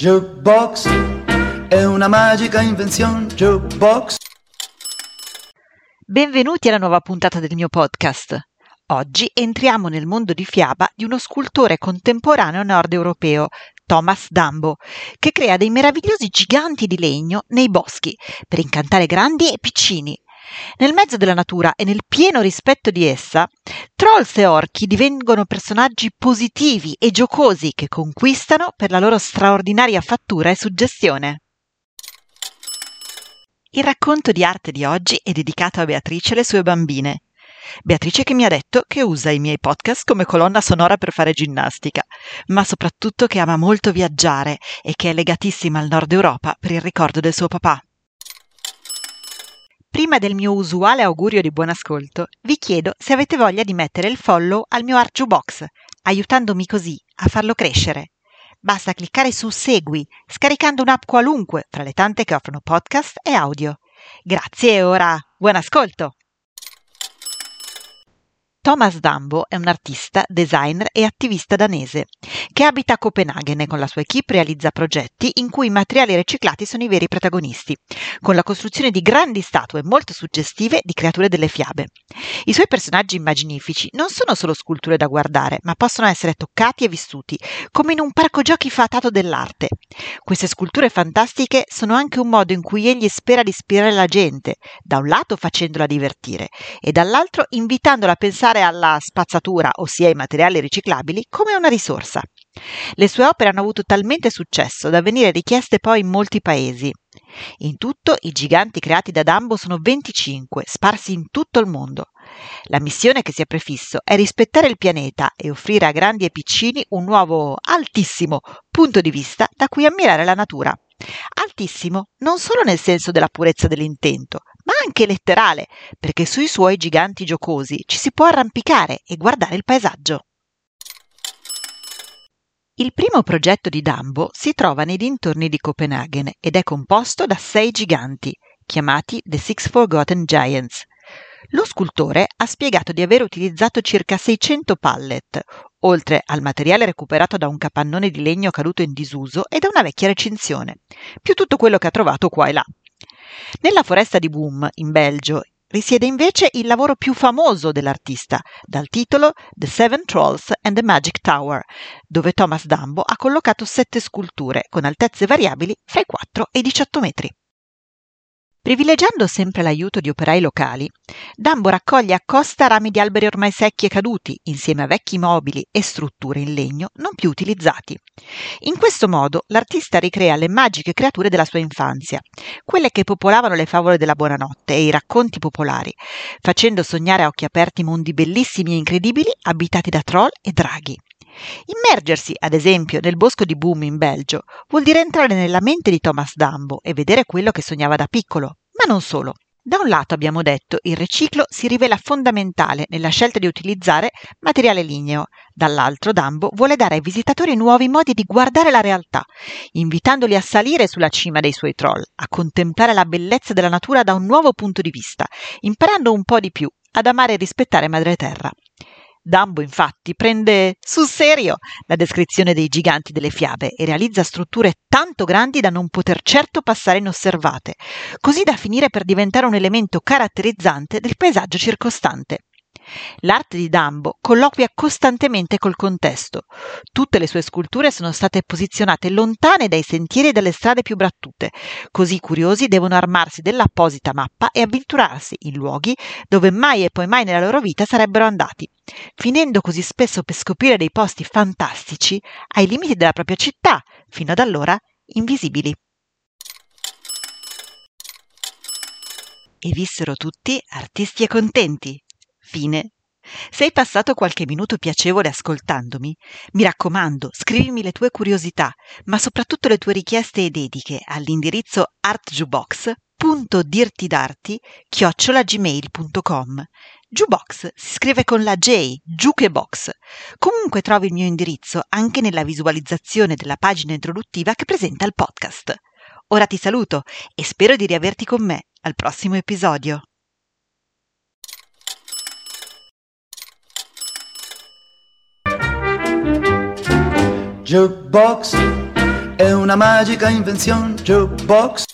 Jukebox è una magica invenzione. Jukebox. Benvenuti alla nuova puntata del mio podcast. Oggi entriamo nel mondo di fiaba di uno scultore contemporaneo nord europeo, Thomas Dumbo, che crea dei meravigliosi giganti di legno nei boschi per incantare grandi e piccini. Nel mezzo della natura e nel pieno rispetto di essa, trolls e orchi divengono personaggi positivi e giocosi che conquistano per la loro straordinaria fattura e suggestione. Il racconto di arte di oggi è dedicato a Beatrice e le sue bambine. Beatrice che mi ha detto che usa i miei podcast come colonna sonora per fare ginnastica, ma soprattutto che ama molto viaggiare e che è legatissima al nord Europa per il ricordo del suo papà. Prima del mio usuale augurio di buon ascolto, vi chiedo se avete voglia di mettere il follow al mio Arju Box, aiutandomi così a farlo crescere. Basta cliccare su Segui, scaricando un'app qualunque tra le tante che offrono podcast e audio. Grazie e ora buon ascolto! Thomas Dambo è un artista, designer e attivista danese che abita a Copenaghen e con la sua equipe realizza progetti in cui i materiali riciclati sono i veri protagonisti, con la costruzione di grandi statue molto suggestive di creature delle fiabe. I suoi personaggi immaginifici non sono solo sculture da guardare, ma possono essere toccati e vissuti, come in un parco giochi fatato dell'arte. Queste sculture fantastiche sono anche un modo in cui egli spera di ispirare la gente, da un lato facendola divertire e dall'altro invitandola a pensare pensare alla spazzatura, ossia ai materiali riciclabili, come una risorsa. Le sue opere hanno avuto talmente successo da venire richieste poi in molti paesi. In tutto i giganti creati da Dumbo sono 25, sparsi in tutto il mondo. La missione che si è prefisso è rispettare il pianeta e offrire a grandi e piccini un nuovo, altissimo punto di vista da cui ammirare la natura. Altissimo non solo nel senso della purezza dell'intento, ma anche letterale, perché sui suoi giganti giocosi ci si può arrampicare e guardare il paesaggio. Il primo progetto di Dumbo si trova nei dintorni di Copenaghen ed è composto da sei giganti, chiamati The Six Forgotten Giants. Lo scultore ha spiegato di aver utilizzato circa 600 pallet, oltre al materiale recuperato da un capannone di legno caduto in disuso e da una vecchia recinzione, più tutto quello che ha trovato qua e là. Nella foresta di Boom, in Belgio, risiede invece il lavoro più famoso dell'artista, dal titolo The Seven Trolls and the Magic Tower, dove Thomas Dumbo ha collocato sette sculture con altezze variabili fra i 4 e i 18 metri. Privilegiando sempre l'aiuto di operai locali, Dambo raccoglie a costa rami di alberi ormai secchi e caduti, insieme a vecchi mobili e strutture in legno non più utilizzati. In questo modo l'artista ricrea le magiche creature della sua infanzia, quelle che popolavano le favole della buonanotte e i racconti popolari, facendo sognare a occhi aperti mondi bellissimi e incredibili abitati da troll e draghi. Immergersi, ad esempio, nel bosco di Boom in Belgio vuol dire entrare nella mente di Thomas Dumbo e vedere quello che sognava da piccolo, ma non solo. Da un lato, abbiamo detto, il riciclo si rivela fondamentale nella scelta di utilizzare materiale ligneo, dall'altro Dumbo vuole dare ai visitatori nuovi modi di guardare la realtà, invitandoli a salire sulla cima dei suoi troll, a contemplare la bellezza della natura da un nuovo punto di vista, imparando un po' di più ad amare e rispettare Madre Terra. Dumbo, infatti, prende sul serio la descrizione dei giganti delle fiabe e realizza strutture tanto grandi da non poter certo passare inosservate, così da finire per diventare un elemento caratterizzante del paesaggio circostante. L'arte di Dumbo colloquia costantemente col contesto. Tutte le sue sculture sono state posizionate lontane dai sentieri e dalle strade più battute, così i curiosi devono armarsi dell'apposita mappa e avventurarsi in luoghi dove mai e poi mai nella loro vita sarebbero andati, finendo così spesso per scoprire dei posti fantastici ai limiti della propria città, fino ad allora invisibili. E vissero tutti artisti e contenti. Fine. Se hai passato qualche minuto piacevole ascoltandomi, mi raccomando, scrivimi le tue curiosità, ma soprattutto le tue richieste e dediche all'indirizzo artjubox.dirtidarti-gmail.com Jukebox si scrive con la J, Jukebox. Comunque trovi il mio indirizzo anche nella visualizzazione della pagina introduttiva che presenta il podcast. Ora ti saluto e spero di riaverti con me al prossimo episodio. Jukebox è una magica invenzione, Jukebox.